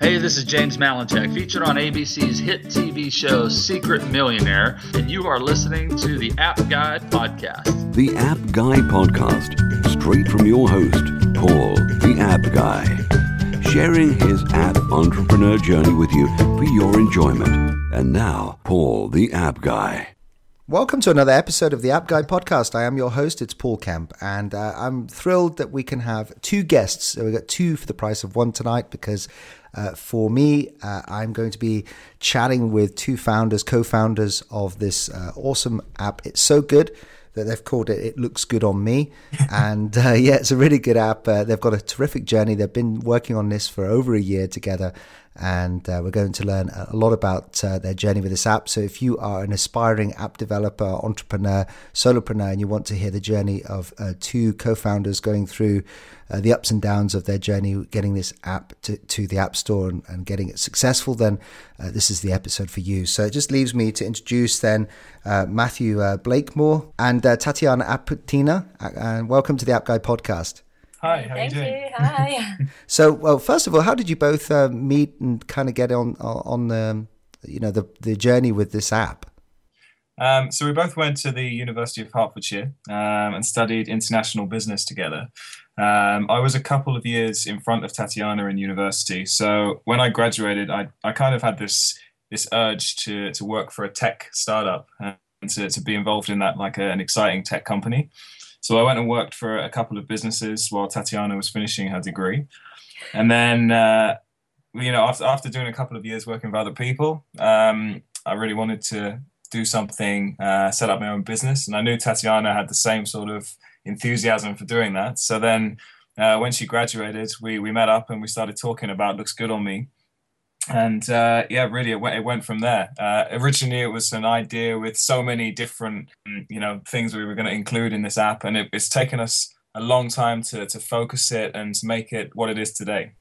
Hey, this is James Malinchak, featured on ABC's hit TV show Secret Millionaire, and you are listening to the App Guy Podcast. The App Guy Podcast, straight from your host, Paul, the App Guy, sharing his app entrepreneur journey with you for your enjoyment. And now, Paul, the App Guy. Welcome to another episode of the App Guy podcast. I am your host, it's Paul Kemp, and uh, I'm thrilled that we can have two guests. So we've got two for the price of one tonight because uh, for me, uh, I'm going to be chatting with two founders, co founders of this uh, awesome app. It's so good that they've called it It Looks Good on Me. and uh, yeah, it's a really good app. Uh, they've got a terrific journey. They've been working on this for over a year together and uh, we're going to learn a lot about uh, their journey with this app. So, if you are an aspiring app developer, entrepreneur, solopreneur, and you want to hear the journey of uh, two co founders going through uh, the ups and downs of their journey getting this app to, to the App Store and, and getting it successful, then uh, this is the episode for you. So, it just leaves me to introduce then uh, Matthew Blakemore and Tatjana Apukhtina. and welcome to the App Guy podcast. Hi, how Thank are you doing? You. Hi. so, well, first of all, how did you both uh, meet and kind of get on on the you know the the journey with this app? Um, so we both went to the University of Hertfordshire um, and studied international business together. Um, I was a couple of years in front of Tatjana in university. So when I graduated, I, I kind of had this this urge to to work for a tech startup and to, to be involved in that like a, an exciting tech company. So I went and worked for a couple of businesses while Tatjana was finishing her degree. And then, uh, you know, after, after doing a couple of years working with other people, um, I really wanted to do something, uh, set up my own business. And I knew Tatjana had the same sort of enthusiasm for doing that. So then, uh, when she graduated, we, we met up and we started talking about Looks Good on Me and uh, yeah, really, it went, it went from there. Uh, originally, it was an idea with so many different, mm, you know, things we were going to include in this app, and it, it's taken us a long time to to focus it and to make it what it is today.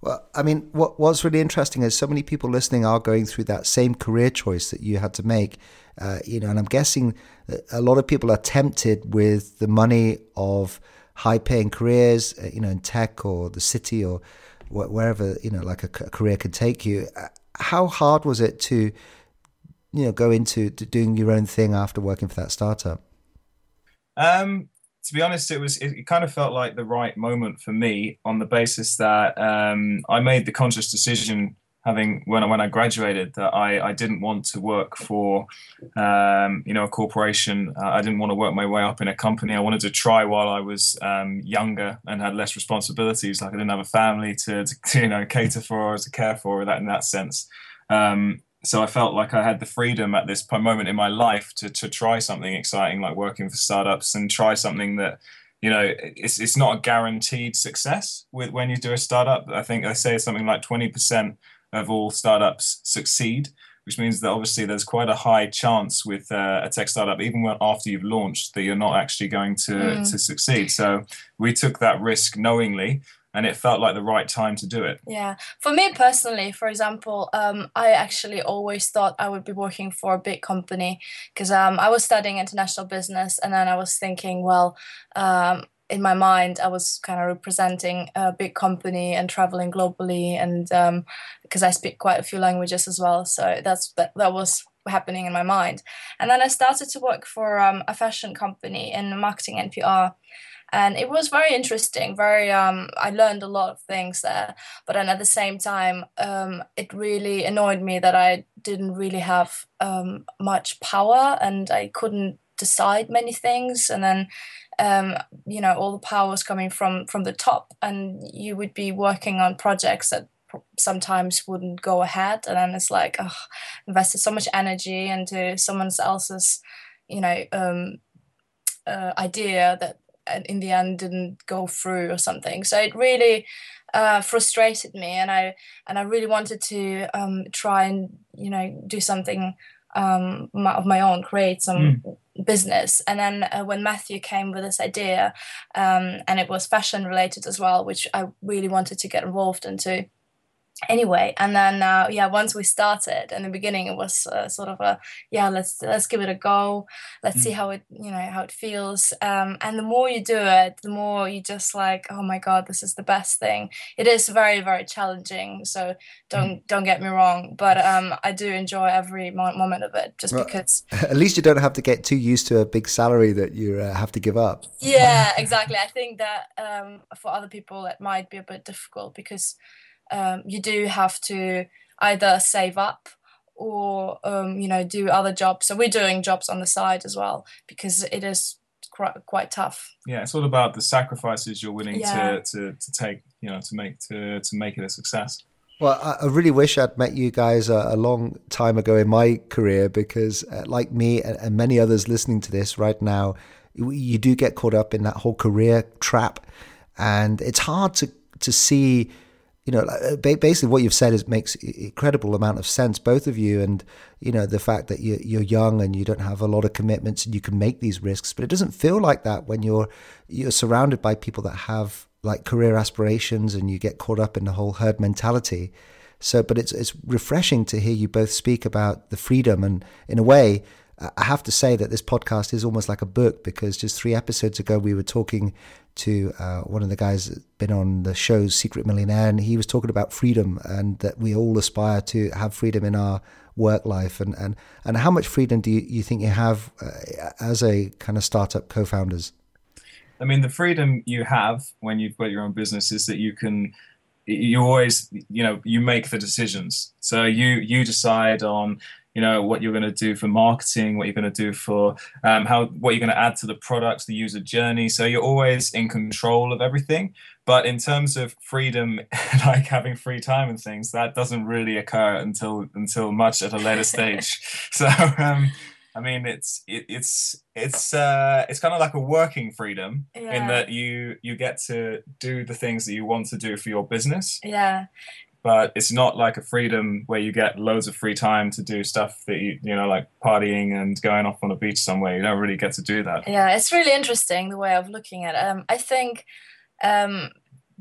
Well, I mean, what what's really interesting is so many people listening are going through that same career choice that you had to make. Uh, you know, and I'm guessing a lot of people are tempted with the money of high-paying careers, uh, you know, in tech or the city or wherever you know like a, career could take you. Uh, how hard was it to you know go into doing your own thing after working for that startup? Um to be honest it was it, kind of felt like the right moment for me on the basis that um, i made the conscious decision having when I, when I graduated that I, I didn't want to work for um, you know a corporation. Uh, I didn't want to work my way up in a company. I wanted to try while I was um, younger and had less responsibilities. Like I didn't have a family to, to you know cater for or to care for that in that sense. Um, so I felt like I had the freedom at this moment in my life to to try something exciting like working for startups and try something that you know it's it's not a guaranteed success with when you do a startup. I think I say something like twenty percent of all startups succeed, which means that obviously there's quite a high chance with uh, a tech startup, even when, after you've launched, that you're not actually going to, mm. to succeed. So we took that risk knowingly and it felt like the right time to do it. Yeah. For me personally, for example, um, I actually always thought I would be working for a big company because um, I was studying international business and then I was thinking, well, um, in my mind, I was kind of representing a big company and traveling globally, and because um, I speak quite a few languages as well, so that's that, that was happening in my mind. And then I started to work for um, a fashion company in marketing and PR, and it was very interesting. Very, um, I learned a lot of things there, but then at the same time, um, it really annoyed me that I didn't really have um, much power and I couldn't decide many things and then um, you know all the powers coming from from the top and you would be working on projects that sometimes wouldn't go ahead. And then it's like oh, invested so much energy into someone else's you know um, uh, idea that uh, in the end didn't go through or something. So it really uh, frustrated me and i and i really wanted to um, try and you know do something um, of my own create some mm business. And then uh, when Matthew came with this idea, um, and it was fashion related as well, which I really wanted to get involved into, anyway and then uh, yeah once we started in the beginning it was uh, sort of a yeah let's let's give it a go. Let's mm. see how it you know how it feels. Um, and the more you do it the more you just like oh my god this is the best thing. It is very very challenging so don't mm. don't get me wrong but um, i do enjoy every mo- moment of it just well, because at least you don't have to get too used to a big salary that you uh, have to give up. Yeah exactly. I think that um, for other people it might be a bit difficult because um, you do have to either save up or um, you know do other jobs. So we're doing jobs on the side as well because it is quite quite tough. Yeah, it's all about the sacrifices you're willing yeah. to, to to take, you know, to make to to make it a success. Well, I really wish I'd met you guys a, a long time ago in my career because, uh, like me and, and, many others listening to this right now, you, you do get caught up in that whole career trap, and it's hard to to see you know, uh, basically what you've said is makes incredible amount of sense, both of you, and you know the fact that you're young and you don't have a lot of commitments and you can make these risks, but it doesn't feel like that when you're you're surrounded by people that have like career aspirations and you get caught up in the whole herd mentality. So, but it's it's refreshing to hear you both speak about the freedom and in a way I have to say that this podcast is almost like a book because just three episodes ago we were talking to uh, one of the guys that's been on the show Secret Millionaire, and he was talking about freedom and that we all aspire to have freedom in our work life. And and, and how much freedom do you, you think you have uh, as a kind of startup co-founders? I mean, the freedom you have when you've got your own business is that you can you always you know you make the decisions so you you decide on you know what you're going to do for marketing what you're going to do for um, how what you're going to add to the products the user journey so you're always in control of everything but in terms of freedom like having free time and things that doesn't really occur until until much at a later stage so um, I mean, it's it, it's it's uh, it's kind of like a working freedom yeah. in that you you get to do the things that you want to do for your business. Yeah, but it's not like a freedom where you get loads of free time to do stuff that you you know like partying and going off on a beach somewhere. You don't really get to do that. Yeah it's really interesting the way of looking at it. Um, i think um,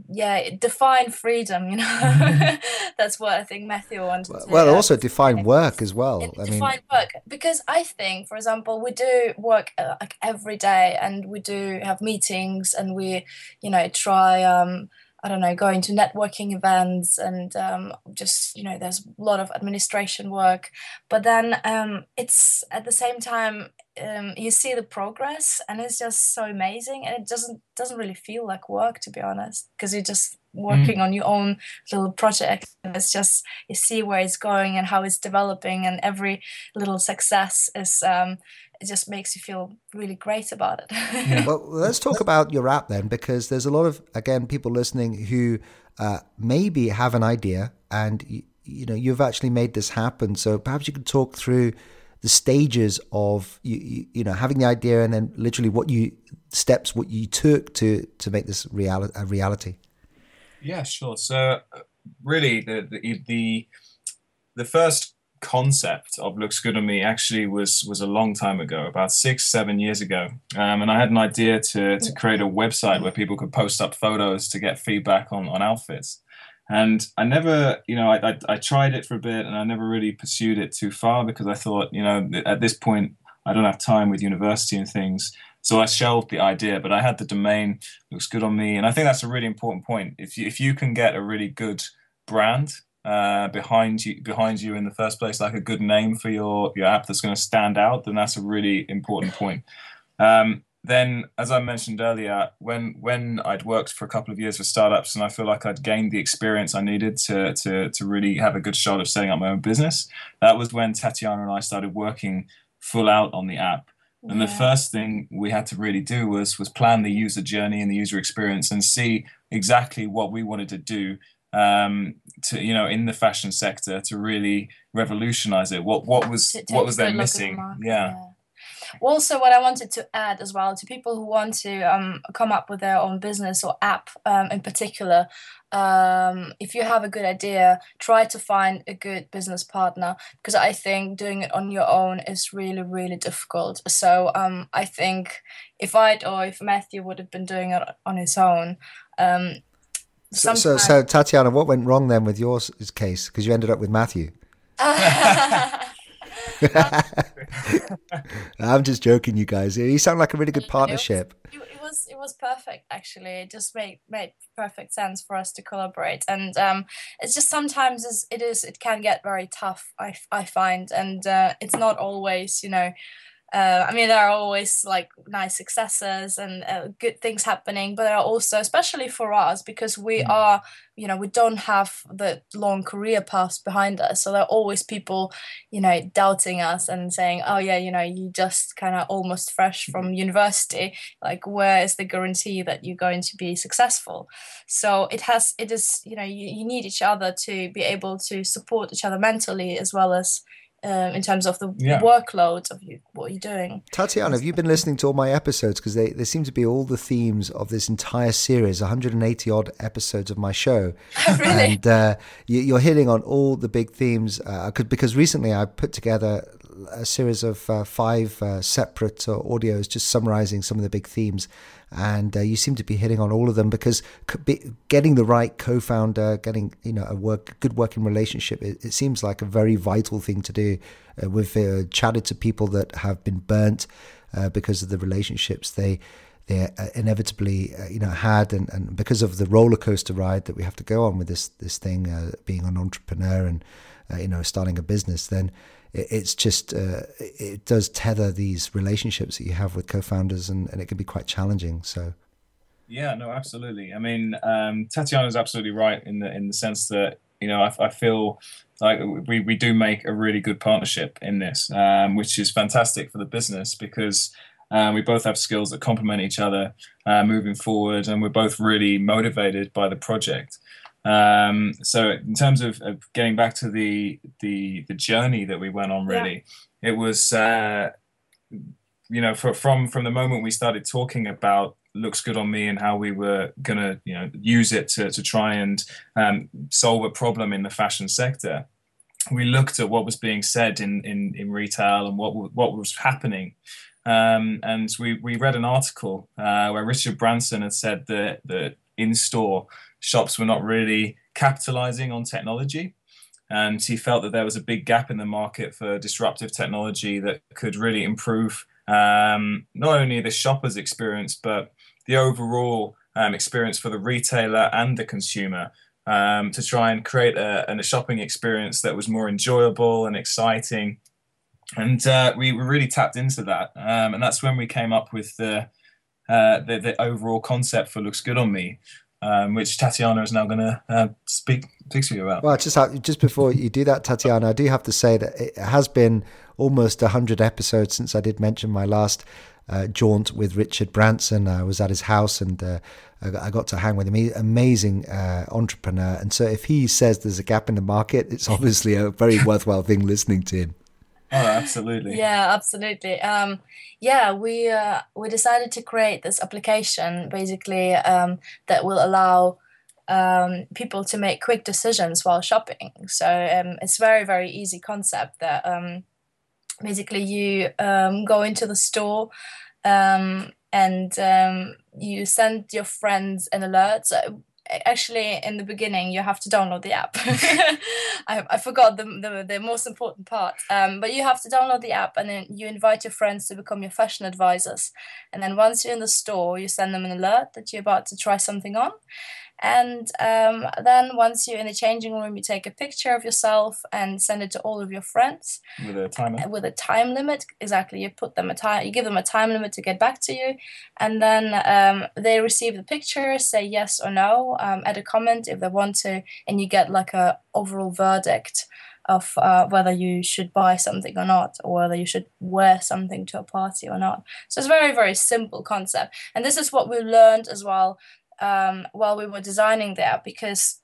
yeah define freedom you know. That's what i think matthew wanted well, to well also define work as well. I define mean work because i think for example we do work uh, like every day and we do have meetings and we you know try um I don't know, going to networking events and um, just, you know, there's a lot of administration work. But then um, it's at the same time, um, you see the progress and it's just so amazing. And it doesn't doesn't really feel like work, to be honest, because you're just working mm. on your own little project. And it's just, you see where it's going and how it's developing. And every little success is um, it just makes you feel really great about it. yeah. Well, let's talk about your app then, because there's a lot of again people listening who uh, maybe have an idea, and you, you know you've actually made this happen. So perhaps you could talk through the stages of you, you, you know having the idea, and then literally what you steps what you took to to make this reality a reality. Yeah, sure. So uh, really, the the the, the first concept of looks good on me actually was was a long time ago, about six seven years ago, um, and I had an idea to to create a website where people could post up photos to get feedback on on outfits. And I never, you know, I, I, I tried it for a bit, and I never really pursued it too far because I thought, you know, at this point I don't have time with university and things. So I shelved the idea, but I had the domain looks good on me, and I think that's a really important point. If you, if you can get a really good brand uh, behind you behind you in the first place, like a good name for your your app that's going to stand out, then that's a really important point. Um, then, as I mentioned earlier, when when I'd worked for a couple of years for startups, and I feel like I'd gained the experience I needed to to to really have a good shot of setting up my own business, that was when Tatjana and I started working full out on the app. And yeah. the first thing we had to really do was was plan the user journey and the user experience and see exactly what we wanted to do um, to you know in the fashion sector to really revolutionize it. What what was what was there missing? The yeah. yeah. Also, what I wanted to add as well to people who want to um, come up with their own business or app um, in particular, um, if you have a good idea, try to find a good business partner because I think doing it on your own is really, really difficult. So um, I think if I'd or if Matthew would have been doing it on his own, um, So, so, so, Tatjana, what went wrong then with your case? Because you ended up with Matthew. I'm just joking, you guys. You sound like a really good partnership. It was, it was, it was perfect actually. It just made made perfect sense for us to collaborate, and um, it's just sometimes it is it can get very tough. I I find, and uh, it's not always you know uh, I mean, there are always like nice successes and uh, good things happening, but there are also, especially for us, because we mm. are, you know, we don't have the long career paths behind us. So there are always people, you know, doubting us and saying, oh, yeah, you know, you just kind of almost fresh from mm. university. Like, where is the guarantee that you're going to be successful? So it has, it is, you know, you, you need each other to be able to support each other mentally as well as um, in terms of the yeah. workload of you, what you're doing. Tatjana, have you been listening to all my episodes? Because they, they seem to be all the themes of this entire series, 180 odd episodes of my show. really? And uh, you, are hitting on all the big themes. Uh, because recently I put together a series of uh, five uh, separate uh, audios just summarizing some of the big themes and uh, you seem to be hitting on all of them because getting the right co-founder, getting you know a work good working relationship, it, it seems like a very vital thing to do. Uh, we've uh, chatted to people that have been burnt uh, because of the relationships they they uh, inevitably uh, you know had and, and because of the roller coaster ride that we have to go on with this this thing being an entrepreneur and you know starting a business then it's just uh, it does tether these relationships that you have with co-founders, and, and it can be quite challenging. So. Yeah, no, absolutely. I mean, um, Tatjana is absolutely right in the in the sense that you know I, I feel like we, we do make a really good partnership in this, um, which is fantastic for the business because um, we both have skills that complement each other uh, moving forward, and we're both really motivated by the project. Um, so in terms of, of, getting back to the, the the journey that we went on, really, yeah. it was uh, you know for, from from the moment we started talking about looks good on me and how we were gonna you know use it to to try and um, solve a problem in the fashion sector. We looked at what was being said in in, in retail and what what was happening. Um, and we, we read an article uh, where Richard Branson had said that, that in store shops were not really capitalizing on technology. And he felt that there was a big gap in the market for disruptive technology that could really improve um, not only the shopper's experience, but the overall um, experience for the retailer and the consumer um, to try and create a, a, shopping experience that was more enjoyable and exciting. And uh, we really tapped into that. Um, and that's when we came up with the, uh, the, the overall concept for Looks Good on Me, um, which Tatjana is now going to uh, speak speak to you about. Well, just just before you do that, Tatjana, I do have to say that it has been almost hundred episodes since I did mention my last uh, jaunt with Richard Branson. I was at his house and uh, I got to hang with him. He's amazing uh, entrepreneur, and so if he says there's a gap in the market, it's obviously a very worthwhile thing listening to him. Oh, absolutely. yeah, absolutely. Um, yeah, we uh, we decided to create this application basically um, that will allow um, people to make quick decisions while shopping. So um, it's very very easy concept that um, basically you um, go into the store and you send your friends an alert. So actually in the beginning you have to download the app. I, I forgot the, the, the most important part. Um, but you have to download the app and then you invite your friends to become your fashion advisors. And then once you're in the store you send them an alert that you're about to try something on and um, then once you're in the changing room, you take a picture of yourself and send it to all of your friends with a timer. With a time limit, exactly. You put them a time. You give them a time limit to get back to you, and then um, they receive the picture, say yes or no, um, add a comment if they want to, and you get like a overall verdict of uh, whether you should buy something or not, or whether you should wear something to a party or not. So it's a very, very simple concept. And this is what we learned as well um, while we were designing the app because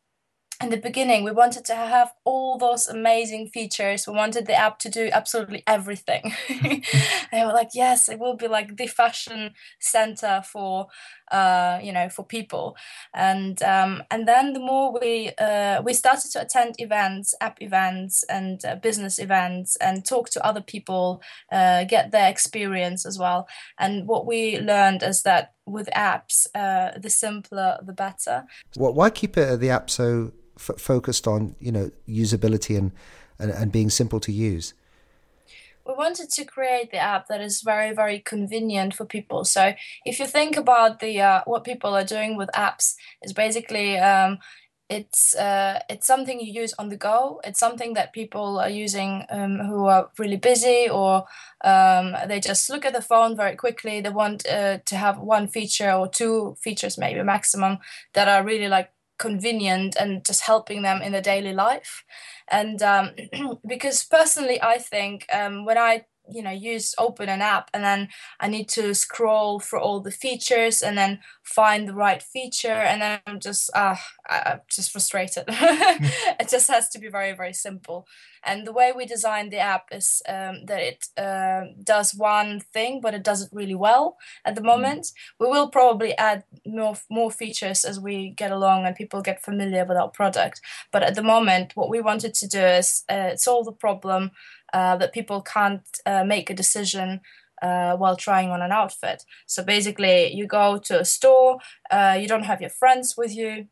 in the beginning we wanted to have all those amazing features we wanted the app to do absolutely everything and we were like yes it will be like the fashion center for uh, you know, for people. And um, and then the more we uh, we started to attend events, app events, and uh, business events, and talk to other people, uh, get their experience as well. And what we learned is that with apps, uh, the simpler the better. why keep it the app so f- focused on you know usability and, and and being simple to use? we wanted to create the app that is very very convenient for people so if you think about the uh, what people are doing with apps is basically um, it's uh, it's something you use on the go. It's something that people are using um, who are really busy or um, they just look at the phone very quickly. They want uh, to have one feature or two features maybe maximum that are really like convenient and just helping them in their daily life. And um, because personally i think um, when i you know use open an app and then i need to scroll through all the features and then find the right feature and then i'm just uh i'm just frustrated. It just has to be very very simple. And the way we designed the app is um, that it uh, does one thing but it does it really well at the moment. Mm. we will probably add more more features as we get along and people get familiar with our product. But at the moment what we wanted to do is uh, solve the problem uh, that people can't uh, make a decision uh, while trying on an outfit. So basically, you go to a store, uh, you don't have your friends with you.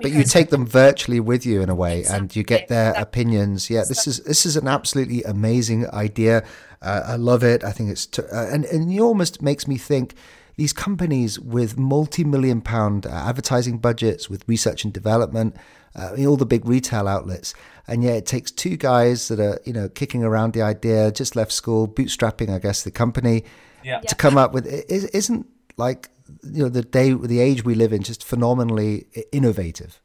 But you take them virtually with you in a way, exactly, and you get their exactly. opinions. Yeah, this is this is an absolutely amazing idea. Uh, I love it. I think it's t- and and it almost makes me think these companies with multi-million pound advertising budgets, with research and development, uh, all the big retail outlets. And yet it takes two guys that are, you know, kicking around the idea, just left school, bootstrapping, I guess, the company yeah. to come up with it isn't like, you know, the day, the age we live in, just phenomenally innovative.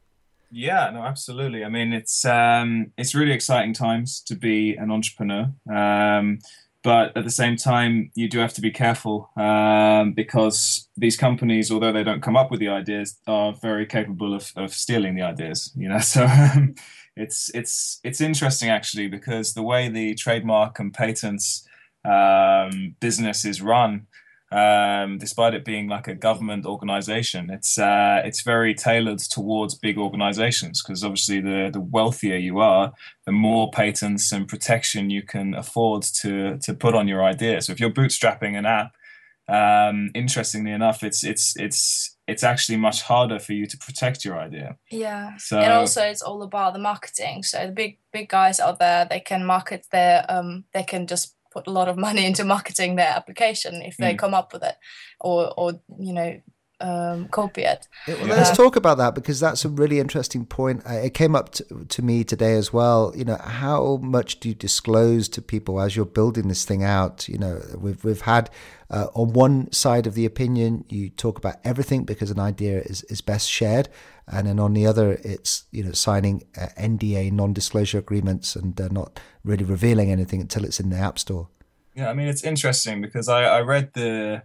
Yeah, no, absolutely. I mean, it's um, it's really exciting times to be an entrepreneur. Um, but at the same time, you do have to be careful um, because these companies, although they don't come up with the ideas, are very capable of, of stealing the ideas. You know, so um, it's it's it's interesting actually because the way the trademark and patents um, business is run um, despite it being like a government organization. It's uh, it's very tailored towards big organizations because obviously the the wealthier you are, the more patents and protection you can afford to to put on your idea. So if you're bootstrapping an app, um, interestingly enough, it's it's it's it's actually much harder for you to protect your idea. Yeah. So and also it's all about the marketing. So the big big guys out there, they can market their um they can just put a lot of money into marketing their application if they mm. come up with it or or you know um, copy it. well, let's uh, talk about that because that's a really interesting point. Uh, it came up to, to, me today as well. You know, how much do you disclose to people as you're building this thing out? You know, we've we've had uh, on one side of the opinion, you talk about everything because an idea is is best shared, and then on the other, it's you know signing uh, NDA non-disclosure agreements and uh, not really revealing anything until it's in the app store. Yeah, I mean it's interesting because I, I read the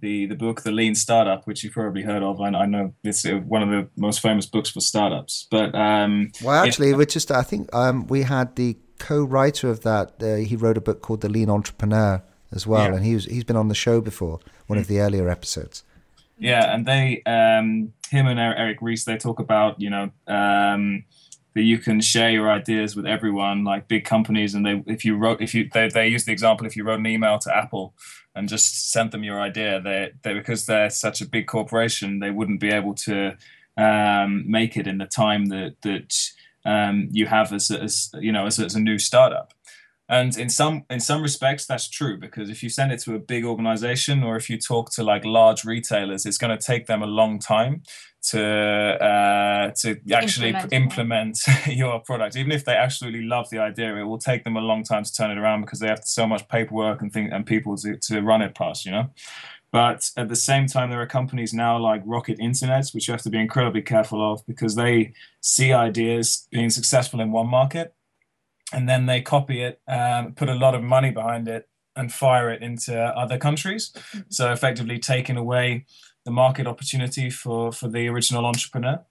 the the book The Lean Startup, which you've probably heard of. I, I know it's uh, one of the most famous books for startups. But um, well, actually, it, just I think um, we had the co-writer of that. Uh, he wrote a book called The Lean Entrepreneur as well, yeah. and he was he's been on the show before, one of the earlier episodes. Yeah, and they, um, him and Eric Ries they talk about you know um, that you can share your ideas with everyone, like big companies, and they if you wrote if you they, they use the example if you wrote an email to Apple and just sent them your idea, they they because they're such a big corporation, they wouldn't be able to um, make it in the time that that um, you have as, as you know as, as a new startup. And in some in some respects, that's true because if you send it to a big organization or if you talk to like large retailers, it's going to take them a long time to uh, to actually implement, implement your product. Even if they absolutely love the idea, it will take them a long time to turn it around because they have so much paperwork and things and people to, to run it past. You know. But at the same time, there are companies now like Rocket Internet, which you have to be incredibly careful of because they see ideas being successful in one market and then they copy it, um, put a lot of money behind it, and fire it into other countries. Mm-hmm. So effectively taking away the market opportunity for for the original entrepreneur,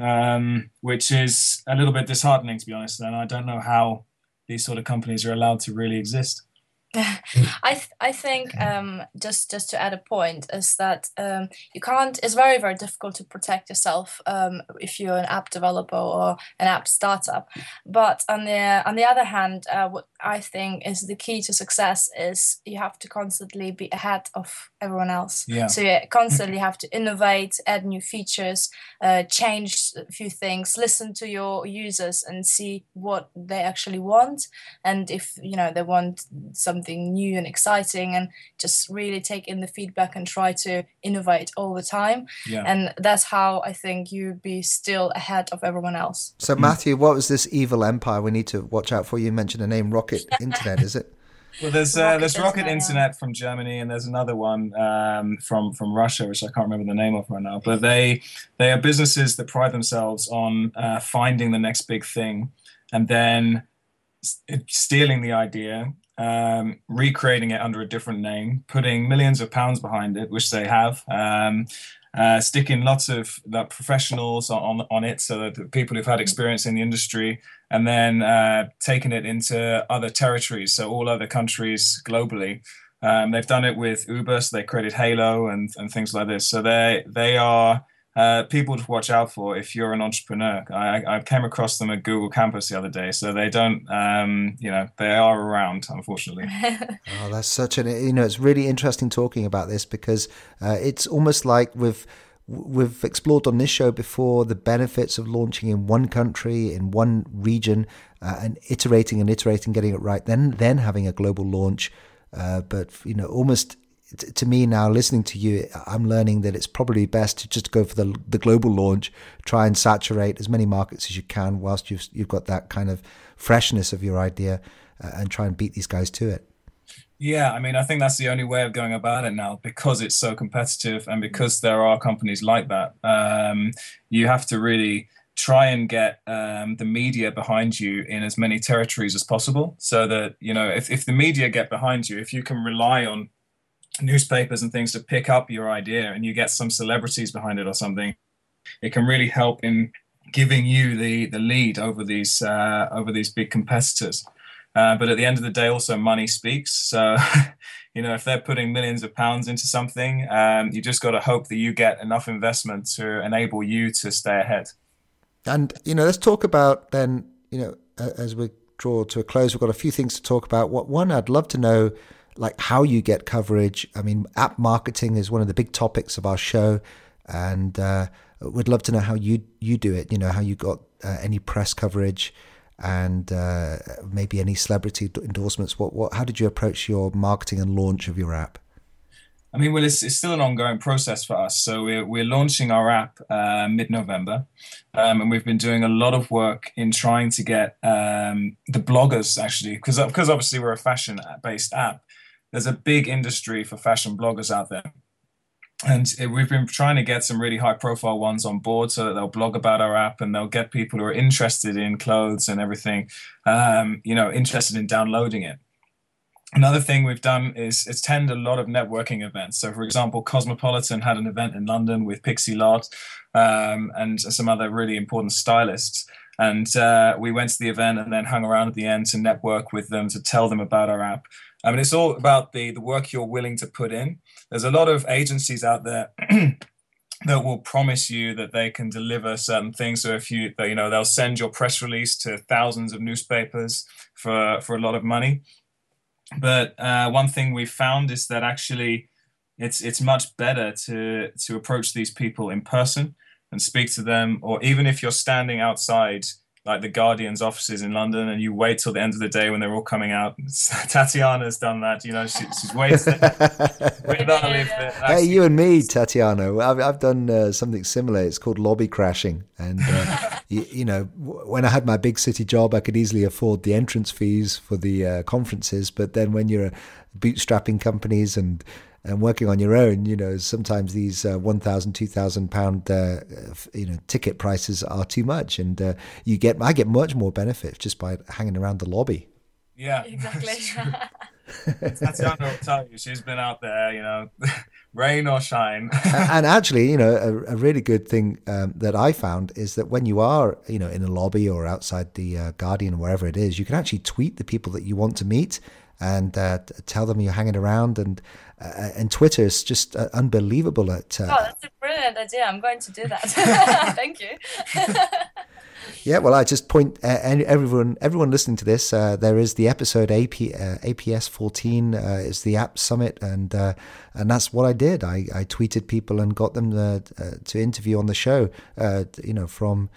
um, which is a little bit disheartening to be honest. And I don't know how these sort of companies are allowed to really exist. I th- I think um, just just to add a point is that um, you can't. It's very very difficult to protect yourself um, if you're an app developer or an app startup. But on the on the other hand, uh, what I think is the key to success is you have to constantly be ahead of everyone else. Yeah. So you constantly have to innovate, add new features, uh, change a few things, listen to your users, and see what they actually want, and if you know they want some something new and exciting and just really take in the feedback and try to innovate all the time. Yeah. And that's how I think you'd be still ahead of everyone else. So, Matthew, what was this evil empire we need to watch out for? You mentioned the name Rocket Internet, is it? Well, there's uh, Rocket there's Rocket Internet, Internet from Germany, and there's another one um, from from Russia, which I can't remember the name of right now. But they they are businesses that pride themselves on uh, finding the next big thing, and then stealing the idea um, recreating it under a different name, putting millions of pounds behind it, which they have, um, uh, sticking lots of professionals on, on it so that people who've had experience in the industry, and then uh, taking it into other territories, so all other countries globally. Um, they've done it with Uber, so they created Halo and, and things like this. So they they are uh, people to watch out for if you're an entrepreneur. I, I, came across them at Google Campus the other day, so they don't, um, you know, they are around, unfortunately. oh, that's such an, you know, it's really interesting talking about this because uh, it's almost like we've we've explored on this show before the benefits of launching in one country in one region uh, and iterating and iterating, getting it right, then then having a global launch. Uh, but you know, almost to me now, listening to you, I'm learning that it's probably best to just go for the the global launch, try and saturate as many markets as you can, whilst you've you've got that kind of freshness of your idea, uh, and try and beat these guys to it. Yeah, I mean, I think that's the only way of going about it now because it's so competitive and because there are companies like that. Um, you have to really try and get um, the media behind you in as many territories as possible so that, you know, if, if the media get behind you, if you can rely on newspapers and things to pick up your idea and you get some celebrities behind it or something, it can really help in giving you the the lead over these uh, over these big competitors. Uh, but at the end of the day, also money speaks. So, you know, if they're putting millions of pounds into something, um, you just got to hope that you get enough investment to enable you to stay ahead. And you know, let's talk about then. You know, as we draw to a close, we've got a few things to talk about. What one I'd love to know like how you get coverage. I mean, app marketing is one of the big topics of our show, and uh, we'd love to know how you you do it. You know, how you got uh, any press coverage, and uh, maybe any celebrity endorsements. What what? How did you approach your marketing and launch of your app? I mean, well, it's, it's still an ongoing process for us. So we're, we're launching our app uh, mid-November, um, and we've been doing a lot of work in trying to get um, the bloggers actually, because because obviously we're a fashion-based app there's a big industry for fashion bloggers out there. And we've been trying to get some really high profile ones on board so that they'll blog about our app and they'll get people who are interested in clothes and everything, um, you know, interested in downloading it. Another thing we've done is attend a lot of networking events. So, for example, Cosmopolitan had an event in London with Pixie Lott um, and some other really important stylists. And uh, we went to the event and then hung around at the end to network with them, to tell them about our app. I mean, it's all about the the work you're willing to put in. There's a lot of agencies out there. that will promise you that they can deliver certain things. So if you, you know, they'll send your press release to thousands of newspapers for for a lot of money. But uh, one thing we found is that actually, it's it's much better to to approach these people in person and speak to them, or even if you're standing outside like the Guardian's offices in London, and you wait till the end of the day when they're all coming out. Tatjana's done that, you know. She, she's waited. hey, you and me, Tatjana. I've, I've done uh, something similar. It's called lobby crashing, and uh, you, you, know, when I had my big city job, I could easily afford the entrance fees for the uh, conferences. But then when you're bootstrapping companies and and working on your own, you know, sometimes these uh, 1,000, 2,000 pound, uh, you know, ticket prices are too much. And uh, you get, I get much more benefit just by hanging around the lobby. Yeah. Exactly. That's Tatjana will tell you, she's been out there, you know, rain or shine. and actually, you know, a, a really good thing um, that I found is that when you are, you know, in a lobby or outside the uh, Guardian or wherever it is, you can actually tweet the people that you want to meet and uh, tell them you're hanging around. And uh, and Twitter is just uh, unbelievable at. oh, that's a brilliant idea. I'm going to do that. Thank you. Yeah, well, I just point uh, everyone everyone listening to this. Uh, there is the episode AP, uh, APS 14 uh, is the app summit, and uh, and that's what I did. I, I tweeted people and got them uh, to interview on the show. you know, from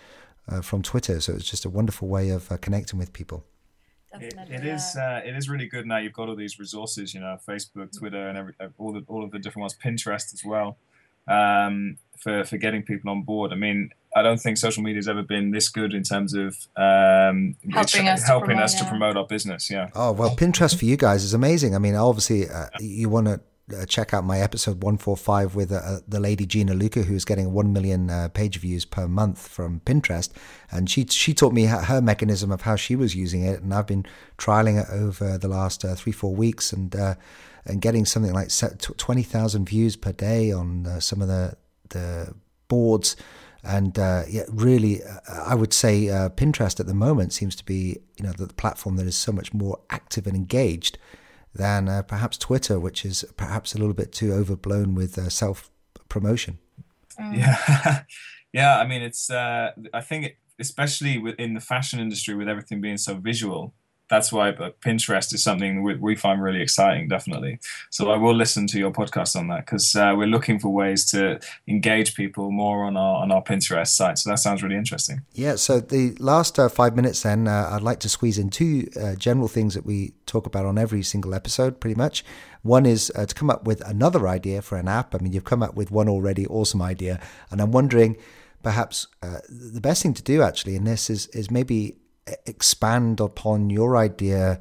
from Twitter. So it's just a wonderful way of connecting with people. It, it is it is really good now. You've got all these resources, you know, Facebook, Twitter, and every, all the all of the different ones, Pinterest as well, um, for for getting people on board. I mean, I don't think social media has ever been this good in terms of um, helping, us, helping to promote, us to promote our business. Yeah. Oh well, Pinterest for you guys is amazing. I mean, obviously, uh, you want to. Uh, check out my episode 145 with uh, the lady Gina Luca, who's getting 1 million uh, page views per month from Pinterest. And she she taught me her mechanism of how she was using it. And I've been trialing it over the last uh, three, four weeks and uh, and getting something like 20,000 views per day on uh, some of the, the boards and uh, yeah, really, uh, I would say uh, Pinterest at the moment seems to be, you know, the platform that is so much more active and engaged than uh, perhaps Twitter, which is perhaps a little bit too overblown with uh, self promotion. Mm. Yeah, yeah. I mean, it's. Uh, I think, it, especially within the fashion industry, with everything being so visual, that's why Pinterest is something we, we, find really exciting, definitely. So I will listen to your podcast on that because uh, we're looking for ways to engage people more on our on our Pinterest site. So that sounds really interesting. Yeah. So the last uh, five minutes, then uh, I'd like to squeeze in two uh, general things that we talk about on every single episode, pretty much. One is uh, to come up with another idea for an app. I mean, you've come up with one already, awesome idea, and I'm wondering perhaps uh, the best thing to do actually in this is is maybe expand upon your idea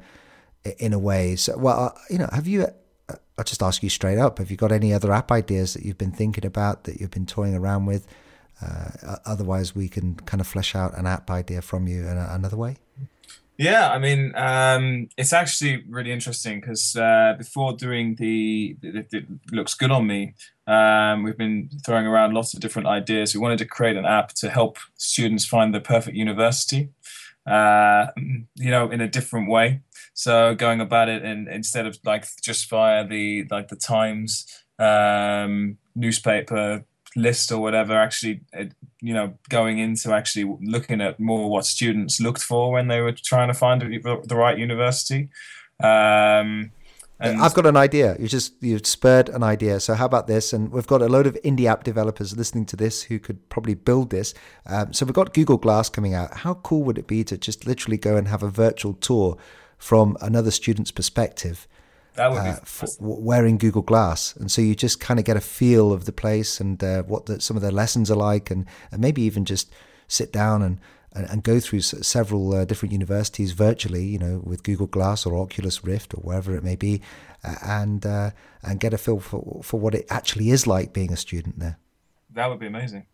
in a way. So, well, uh, you know, have you? Uh, I'll just ask you straight up. Have you got any other app ideas that you've been thinking about that you've been toying around with? Uh, otherwise, we can kind of flesh out an app idea from you in another way. Yeah, I mean, um, it's actually really interesting because uh, before doing the, it looks good on me, um, we've been throwing around lots of different ideas. We wanted to create an app to help students find the perfect university uh, you know, in a different way. So going about it and instead of like just via the like the Times um, newspaper list or whatever, actually, you know, going into actually looking at more what students looked for when they were trying to find the right university. Um, and I've got an idea. You just you've spurred an idea. So how about this? And we've got a load of indie app developers listening to this who could probably build this. Um, so we've got Google Glass coming out. How cool would it be to just literally go and have a virtual tour from another student's perspective? That would be uh, for, wearing Google Glass, and so you just kind of get a feel of the place and uh, what the, some of the lessons are like, and, and maybe even just sit down and and, and go through several uh, different universities virtually, you know, with Google Glass or Oculus Rift or wherever it may be, and uh, and get a feel for for what it actually is like being a student there. That would be amazing.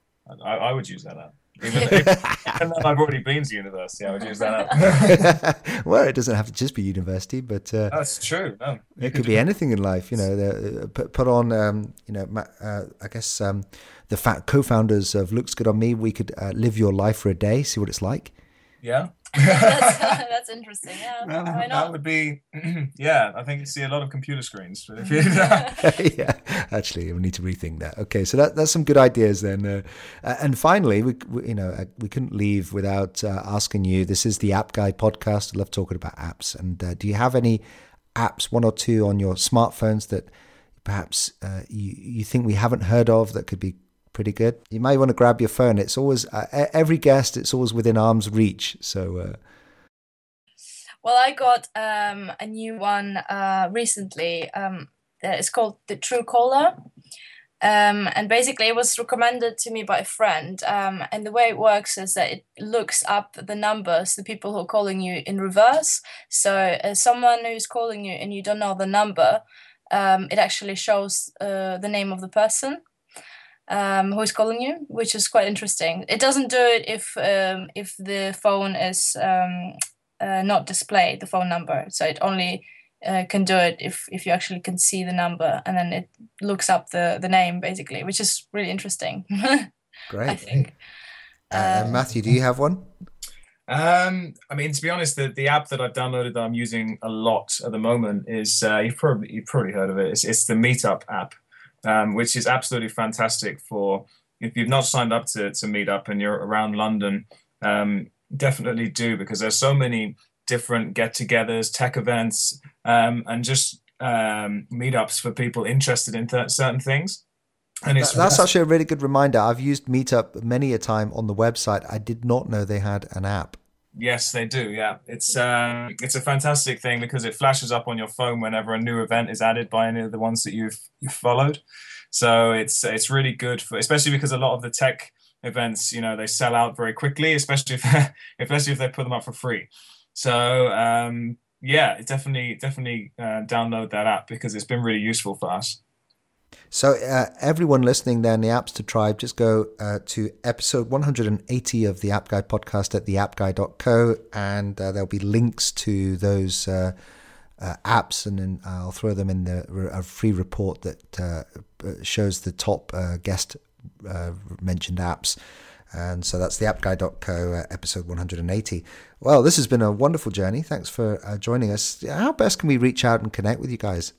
I, I would use that app. Even, though I've already been to university, I would use that up. well, it doesn't have to just be university, but uh, that's true. No, it could be anything in life. You know, uh, put, put on, um, you know, uh, I guess. Um, the fat co-founders of Looks Good on Me. We could uh, live your life for a day, see what it's like. Yeah. That's, that's, interesting. Yeah, well, that would be. yeah, I think you see a lot of computer screens. yeah, actually, we need to rethink that. Okay, so that, that's some good ideas then. Uh, and finally, we, we, you know uh, we couldn't leave without uh, asking you. This is the App Guy podcast. I love talking about apps. And uh, do you have any apps, one or two, on your smartphones that perhaps uh, you you think we haven't heard of that could be pretty good. You may want to grab your phone. It's always uh, every guest. It's always within arm's reach. So. Uh, well, I got um, a new one uh, recently. Um, it's called the Truecaller. Um, and basically, it was recommended to me by a friend. Um, and the way it works is that it looks up the numbers, the people who are calling you in reverse. So, someone who's calling you and you don't know the number, um, it actually shows uh, the name of the person um, who is calling you, which is quite interesting. It doesn't do it if um, if the phone is um, uh, not displayed, the phone number. So it only uh, can do it if if you actually can see the number, and then it looks up the the name basically, which is really interesting. Great. I think. Uh, Matthew, do you have one? Um, I mean, to be honest, the, the app that I've downloaded that I'm using a lot at the moment is uh, you've probably you've probably heard of it. It's, it's the Meetup app, um, which is absolutely fantastic for if you've not signed up to to Meetup and you're around London. Um, definitely do because there's so many different get-togethers, tech events, um, and just um, meetups for people interested in th- certain things. And it's that's actually a really good reminder. I've used Meetup many a time on the website. I did not know they had an app. Yes, they do. Yeah, it's um, it's a fantastic thing because it flashes up on your phone whenever a new event is added by any of the ones that you've you've followed. So it's it's really good for, especially because a lot of the tech events, you know, they sell out very quickly, especially if especially if they put them up for free. So um, yeah, definitely definitely uh, download that app because it's been really useful for us. So, uh, everyone listening there in the Appster Tribe, just go uh, to episode 180 of the App Guy podcast at theappguy.co, and uh, there'll be links to those uh, uh, apps, and then I'll throw them in the a free report that uh, shows the top guest mentioned apps. And so that's theappguy.co, episode 180. Well, this has been a wonderful journey. Thanks for joining us. How best can we reach out and connect with you guys?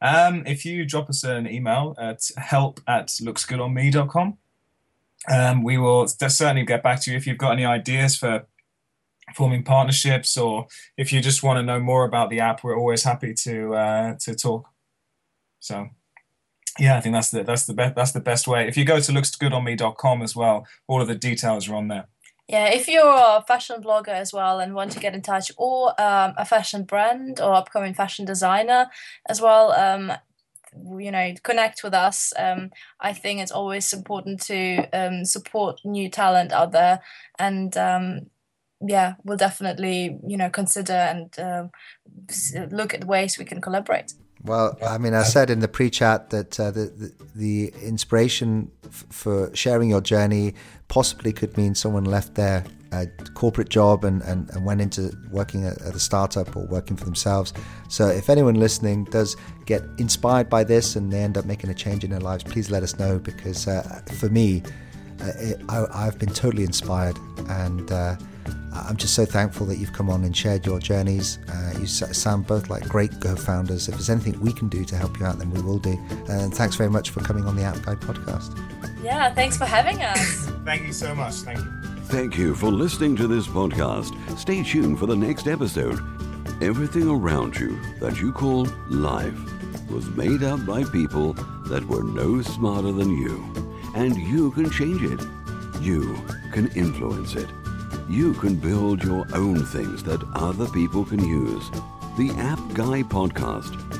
Um, if you drop us an email at help at looksgoodonme.com, um, we will certainly get back to you if you've got any ideas for forming partnerships or if you just want to know more about the app. We're always happy to uh, to talk. So yeah, I think that's the that's the best that's the best way. If you go to looksgoodonme.com as well, all of the details are on there. Yeah, if you're a fashion blogger as well and want to get in touch, or um, a fashion brand or upcoming fashion designer as well, um, you know, connect with us. Um, I think it's always important to um, support new talent out there, and um, yeah, we'll definitely you know consider and uh, look at ways we can collaborate. Well, I mean, I said in the pre-chat that uh, the, the, the inspiration f- for sharing your journey possibly could mean someone left their uh, corporate job and, and, and, went into working at, at, a startup or working for themselves. So, if anyone listening does get inspired by this and they end up making a change in their lives, please let us know because uh, for me, uh, it, I, have been totally inspired and uh, I'm just so thankful that you've come on and shared your journeys. Uh, you sound both like great Go founders. If there's anything we can do to help you out, then we will do. And thanks very much for coming on the App Guy podcast. Yeah, thanks for having us. Thank you so much. Thank you. Thank you for listening to this podcast. Stay tuned for the next episode. Everything around you that you call life was made up by people that were no smarter than you. And you can change it. You can influence it you can build your own things that other people can use. The App Guy Podcast